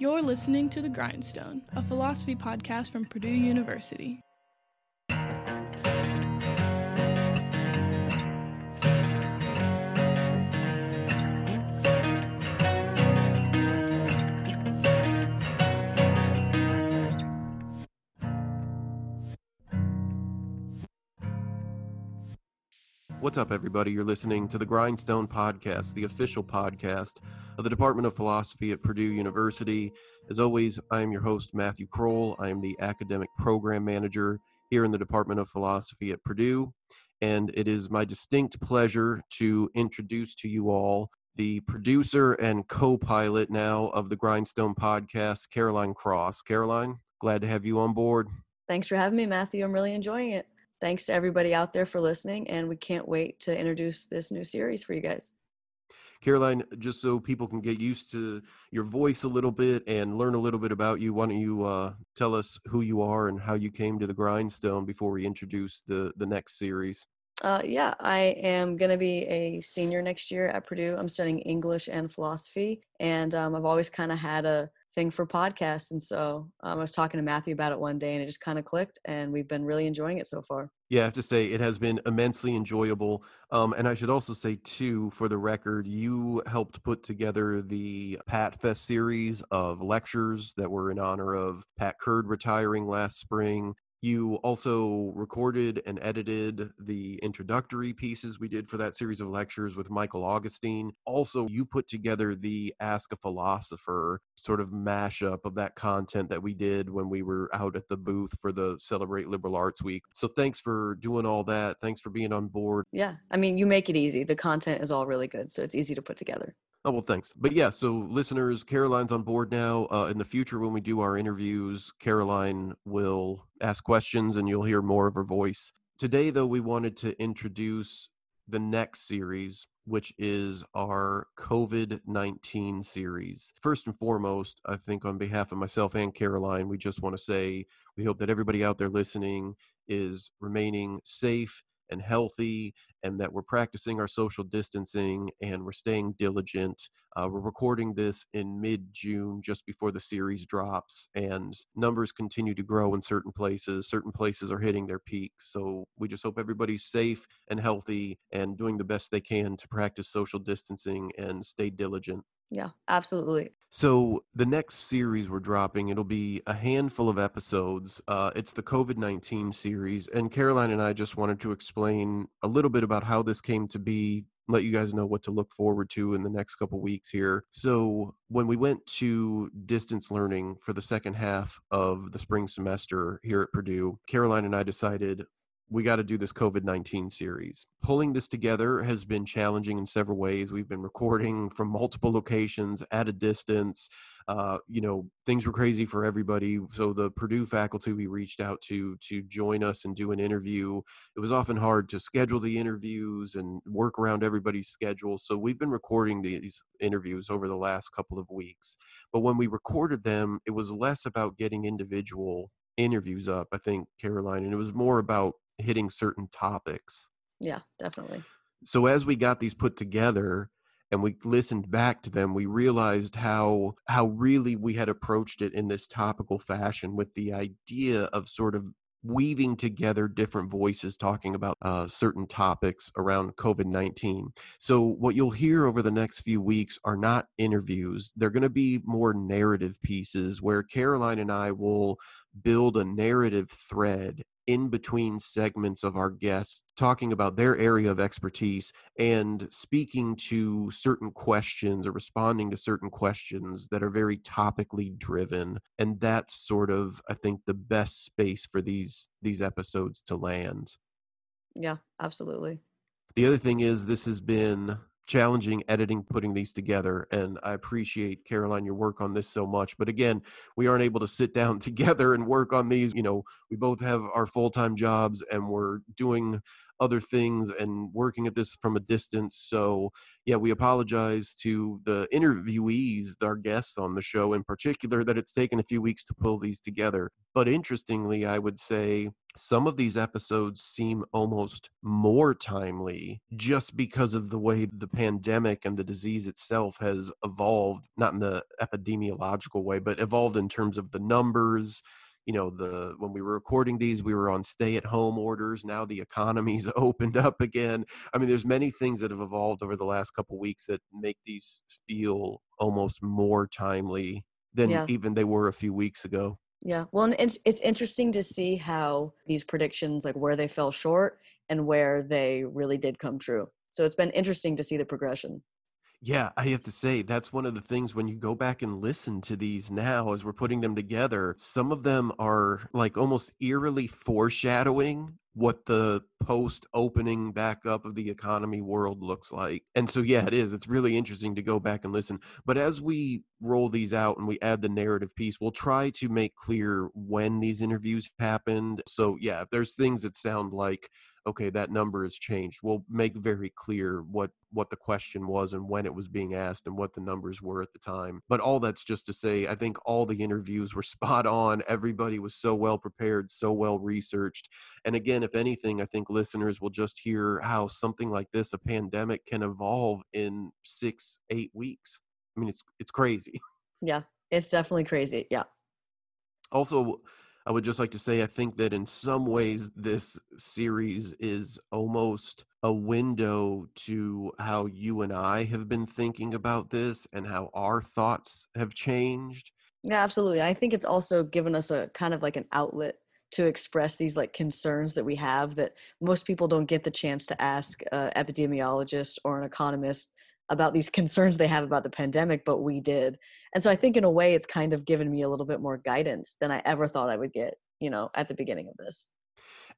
You're listening to The Grindstone, a philosophy podcast from Purdue University. What's up, everybody? You're listening to the Grindstone Podcast, the official podcast of the Department of Philosophy at Purdue University. As always, I am your host, Matthew Kroll. I am the academic program manager here in the Department of Philosophy at Purdue. And it is my distinct pleasure to introduce to you all the producer and co pilot now of the Grindstone Podcast, Caroline Cross. Caroline, glad to have you on board. Thanks for having me, Matthew. I'm really enjoying it thanks to everybody out there for listening. And we can't wait to introduce this new series for you guys. Caroline, just so people can get used to your voice a little bit and learn a little bit about you, why don't you uh, tell us who you are and how you came to the Grindstone before we introduce the the next series? Uh, yeah, I am going to be a senior next year at Purdue. I'm studying English and philosophy, and um, I've always kind of had a thing for podcasts. And so um, I was talking to Matthew about it one day and it just kind of clicked and we've been really enjoying it so far. Yeah, I have to say it has been immensely enjoyable. Um, and I should also say, too, for the record, you helped put together the Pat Fest series of lectures that were in honor of Pat Curd retiring last spring. You also recorded and edited the introductory pieces we did for that series of lectures with Michael Augustine. Also, you put together the Ask a Philosopher sort of mashup of that content that we did when we were out at the booth for the Celebrate Liberal Arts Week. So, thanks for doing all that. Thanks for being on board. Yeah, I mean, you make it easy. The content is all really good, so it's easy to put together. Oh, well, thanks. But yeah, so listeners, Caroline's on board now. Uh, in the future, when we do our interviews, Caroline will ask questions and you'll hear more of her voice. Today, though, we wanted to introduce the next series, which is our COVID 19 series. First and foremost, I think on behalf of myself and Caroline, we just want to say we hope that everybody out there listening is remaining safe and healthy and that we're practicing our social distancing and we're staying diligent. Uh, we're recording this in mid June, just before the series drops, and numbers continue to grow in certain places. Certain places are hitting their peaks. So we just hope everybody's safe and healthy and doing the best they can to practice social distancing and stay diligent. Yeah, absolutely. So the next series we're dropping, it'll be a handful of episodes. Uh, it's the COVID nineteen series, and Caroline and I just wanted to explain a little bit about how this came to be. Let you guys know what to look forward to in the next couple weeks here. So, when we went to distance learning for the second half of the spring semester here at Purdue, Caroline and I decided we got to do this COVID 19 series. Pulling this together has been challenging in several ways. We've been recording from multiple locations at a distance. Uh, you know, things were crazy for everybody. So the Purdue faculty we reached out to to join us and do an interview. It was often hard to schedule the interviews and work around everybody's schedule. So we've been recording these interviews over the last couple of weeks. But when we recorded them, it was less about getting individual interviews up, I think, Caroline, and it was more about hitting certain topics. Yeah, definitely. So as we got these put together and we listened back to them, we realized how how really we had approached it in this topical fashion with the idea of sort of weaving together different voices talking about uh, certain topics around COVID 19. So, what you'll hear over the next few weeks are not interviews, they're going to be more narrative pieces where Caroline and I will build a narrative thread in between segments of our guests talking about their area of expertise and speaking to certain questions or responding to certain questions that are very topically driven. And that's sort of i think the best space for these these episodes to land. Yeah absolutely. The other thing is this has been challenging editing putting these together and i appreciate caroline your work on this so much but again we aren't able to sit down together and work on these you know we both have our full-time jobs and we're doing other things and working at this from a distance. So, yeah, we apologize to the interviewees, our guests on the show in particular, that it's taken a few weeks to pull these together. But interestingly, I would say some of these episodes seem almost more timely just because of the way the pandemic and the disease itself has evolved, not in the epidemiological way, but evolved in terms of the numbers you know the when we were recording these we were on stay at home orders. Now the economy's opened up again. I mean there's many things that have evolved over the last couple weeks that make these feel almost more timely than yeah. even they were a few weeks ago. Yeah. Well and it's it's interesting to see how these predictions like where they fell short and where they really did come true. So it's been interesting to see the progression yeah, I have to say that's one of the things when you go back and listen to these now as we're putting them together, some of them are like almost eerily foreshadowing what the post opening back up of the economy world looks like. And so yeah, it is. It's really interesting to go back and listen. But as we roll these out and we add the narrative piece, we'll try to make clear when these interviews happened. So yeah, if there's things that sound like okay that number has changed we'll make very clear what what the question was and when it was being asked and what the numbers were at the time but all that's just to say i think all the interviews were spot on everybody was so well prepared so well researched and again if anything i think listeners will just hear how something like this a pandemic can evolve in 6 8 weeks i mean it's it's crazy. Yeah it's definitely crazy yeah. Also I would just like to say I think that in some ways this series is almost a window to how you and I have been thinking about this and how our thoughts have changed. Yeah, absolutely. I think it's also given us a kind of like an outlet to express these like concerns that we have that most people don't get the chance to ask an epidemiologist or an economist about these concerns they have about the pandemic, but we did. And so I think in a way it's kind of given me a little bit more guidance than I ever thought I would get, you know, at the beginning of this.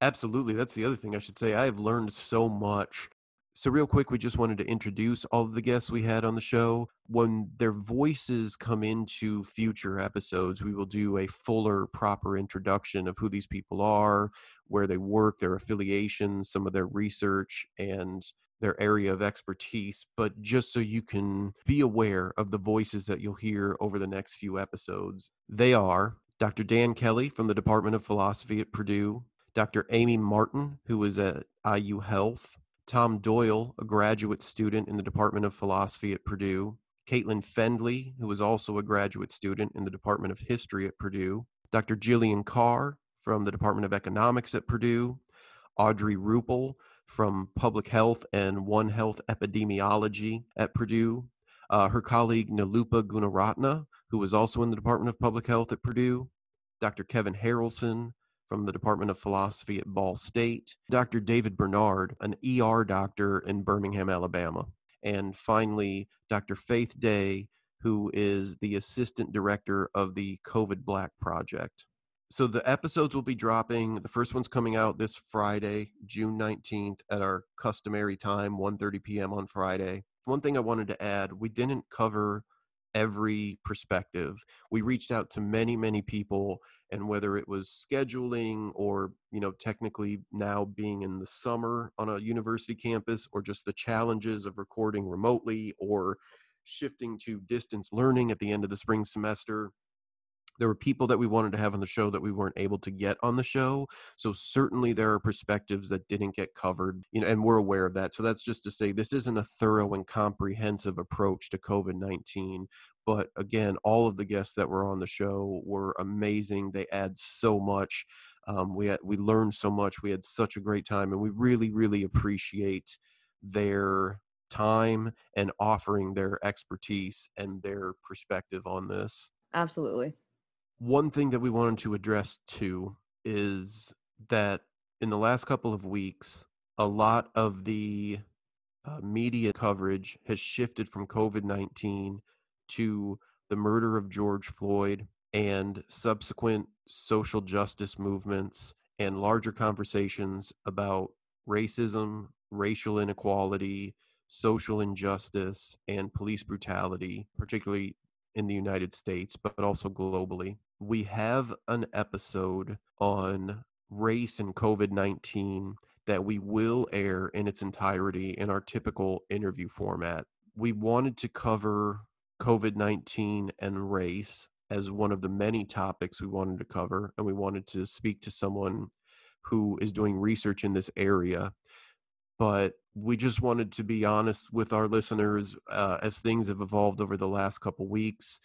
Absolutely. That's the other thing I should say. I have learned so much. So, real quick, we just wanted to introduce all of the guests we had on the show. When their voices come into future episodes, we will do a fuller, proper introduction of who these people are, where they work, their affiliations, some of their research, and their area of expertise, but just so you can be aware of the voices that you'll hear over the next few episodes. They are Dr. Dan Kelly from the Department of Philosophy at Purdue, Dr. Amy Martin, who is at IU Health, Tom Doyle, a graduate student in the Department of Philosophy at Purdue, Caitlin Fendley, who is also a graduate student in the Department of History at Purdue, Dr. Jillian Carr from the Department of Economics at Purdue, Audrey Ruple from Public Health and One Health Epidemiology at Purdue. Uh, her colleague Nilupa Gunaratna, who was also in the Department of Public Health at Purdue. Dr. Kevin Harrelson from the Department of Philosophy at Ball State. Dr. David Bernard, an ER doctor in Birmingham, Alabama. And finally, Dr. Faith Day, who is the Assistant Director of the COVID Black Project so the episodes will be dropping the first one's coming out this friday june 19th at our customary time 1.30 p.m on friday one thing i wanted to add we didn't cover every perspective. We reached out to many many people and whether it was scheduling or you know technically now being in the summer on a university campus or just the challenges of recording remotely or shifting to distance learning at the end of the spring semester there were people that we wanted to have on the show that we weren't able to get on the show so certainly there are perspectives that didn't get covered you know and we're aware of that. So that's just to say this isn't a thorough and comprehensive approach to covid-19 but again all of the guests that were on the show were amazing. They add so much um, we had, we learned so much. We had such a great time and we really really appreciate their time and offering their expertise and their perspective on this. Absolutely one thing that we wanted to address too is that in the last couple of weeks, a lot of the uh, media coverage has shifted from COVID 19 to the murder of George Floyd and subsequent social justice movements and larger conversations about racism, racial inequality, social injustice, and police brutality, particularly in the United States, but also globally we have an episode on race and COVID 19 that we will air in its entirety in our typical interview format. We wanted to cover COVID 19 and race as one of the many topics we wanted to cover, and we wanted to speak to someone who is doing research in this area. But we just wanted to be honest with our listeners uh, as things have evolved over the last couple weeks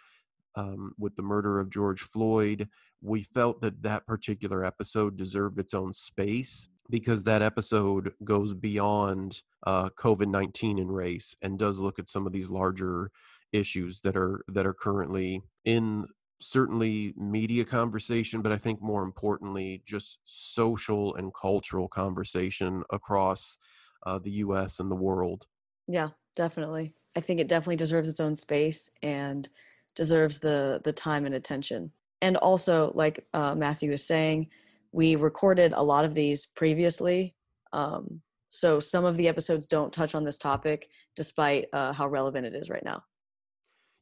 um, with the murder of George Floyd. We felt that that particular episode deserved its own space because that episode goes beyond uh, COVID nineteen and race and does look at some of these larger issues that are that are currently in certainly media conversation but i think more importantly just social and cultural conversation across uh, the us and the world yeah definitely i think it definitely deserves its own space and deserves the the time and attention and also like uh, matthew was saying we recorded a lot of these previously um, so some of the episodes don't touch on this topic despite uh, how relevant it is right now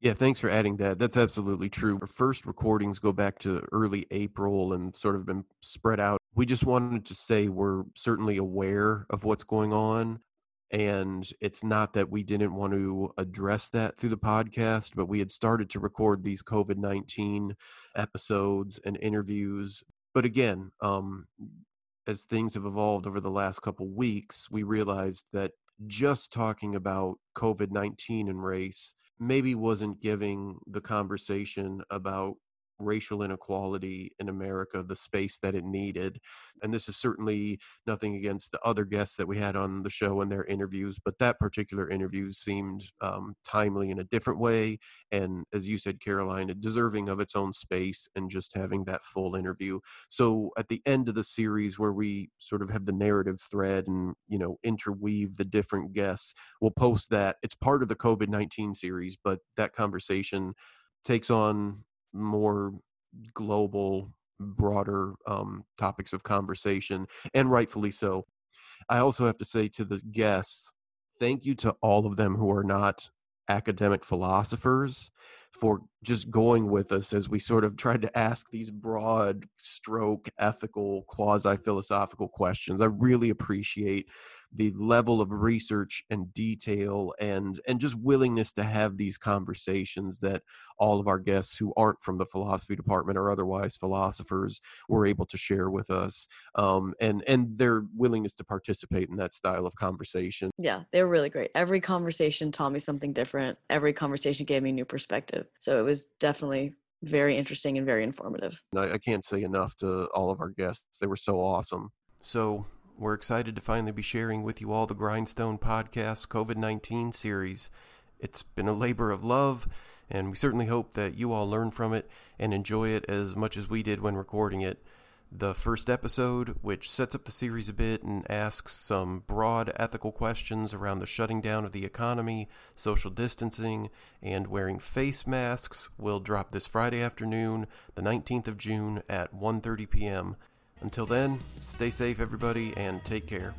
yeah, thanks for adding that. That's absolutely true. Our first recordings go back to early April and sort of been spread out. We just wanted to say we're certainly aware of what's going on. And it's not that we didn't want to address that through the podcast, but we had started to record these COVID 19 episodes and interviews. But again, um, as things have evolved over the last couple weeks, we realized that just talking about COVID 19 and race maybe wasn't giving the conversation about racial inequality in America the space that it needed. And this is certainly nothing against the other guests that we had on the show and their interviews, but that particular interview seemed um, timely in a different way. And as you said, Caroline, deserving of its own space and just having that full interview. So at the end of the series, where we sort of have the narrative thread and, you know, interweave the different guests, we'll post that. It's part of the COVID 19 series, but that conversation takes on more global broader um, topics of conversation and rightfully so. I also have to say to the guests thank you to all of them who are not academic philosophers for just going with us as we sort of tried to ask these broad stroke ethical quasi philosophical questions. I really appreciate the level of research and detail and and just willingness to have these conversations that all of our guests who aren't from the philosophy department or otherwise philosophers were able to share with us um, and and their willingness to participate in that style of conversation. Yeah they were really great. Every conversation taught me something different. Every conversation gave me new perspective. So it was definitely very interesting and very informative. I, I can't say enough to all of our guests. They were so awesome. So we're excited to finally be sharing with you all the Grindstone Podcast COVID 19 series. It's been a labor of love, and we certainly hope that you all learn from it and enjoy it as much as we did when recording it. The first episode, which sets up the series a bit and asks some broad ethical questions around the shutting down of the economy, social distancing, and wearing face masks, will drop this Friday afternoon, the 19th of June at 1:30 p.m. Until then, stay safe, everybody, and take care.